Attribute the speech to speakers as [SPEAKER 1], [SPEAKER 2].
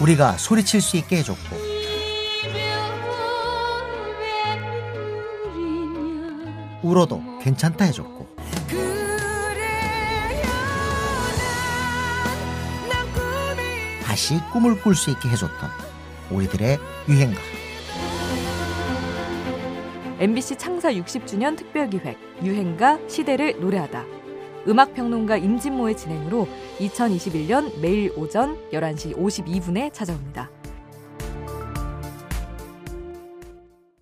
[SPEAKER 1] 우리가 소리칠 수 있게 해줬고. 울어도 괜찮다 해줬고. 다시 꿈을 꿀 수 있게 해줬던 우리들의 유행가.
[SPEAKER 2] MBC 창사 60주년 특별기획 유행가 시대를 노래하다. 음악평론가 임진모의 진행으로 2021년 매일 오전 11시 52분에 찾아옵니다.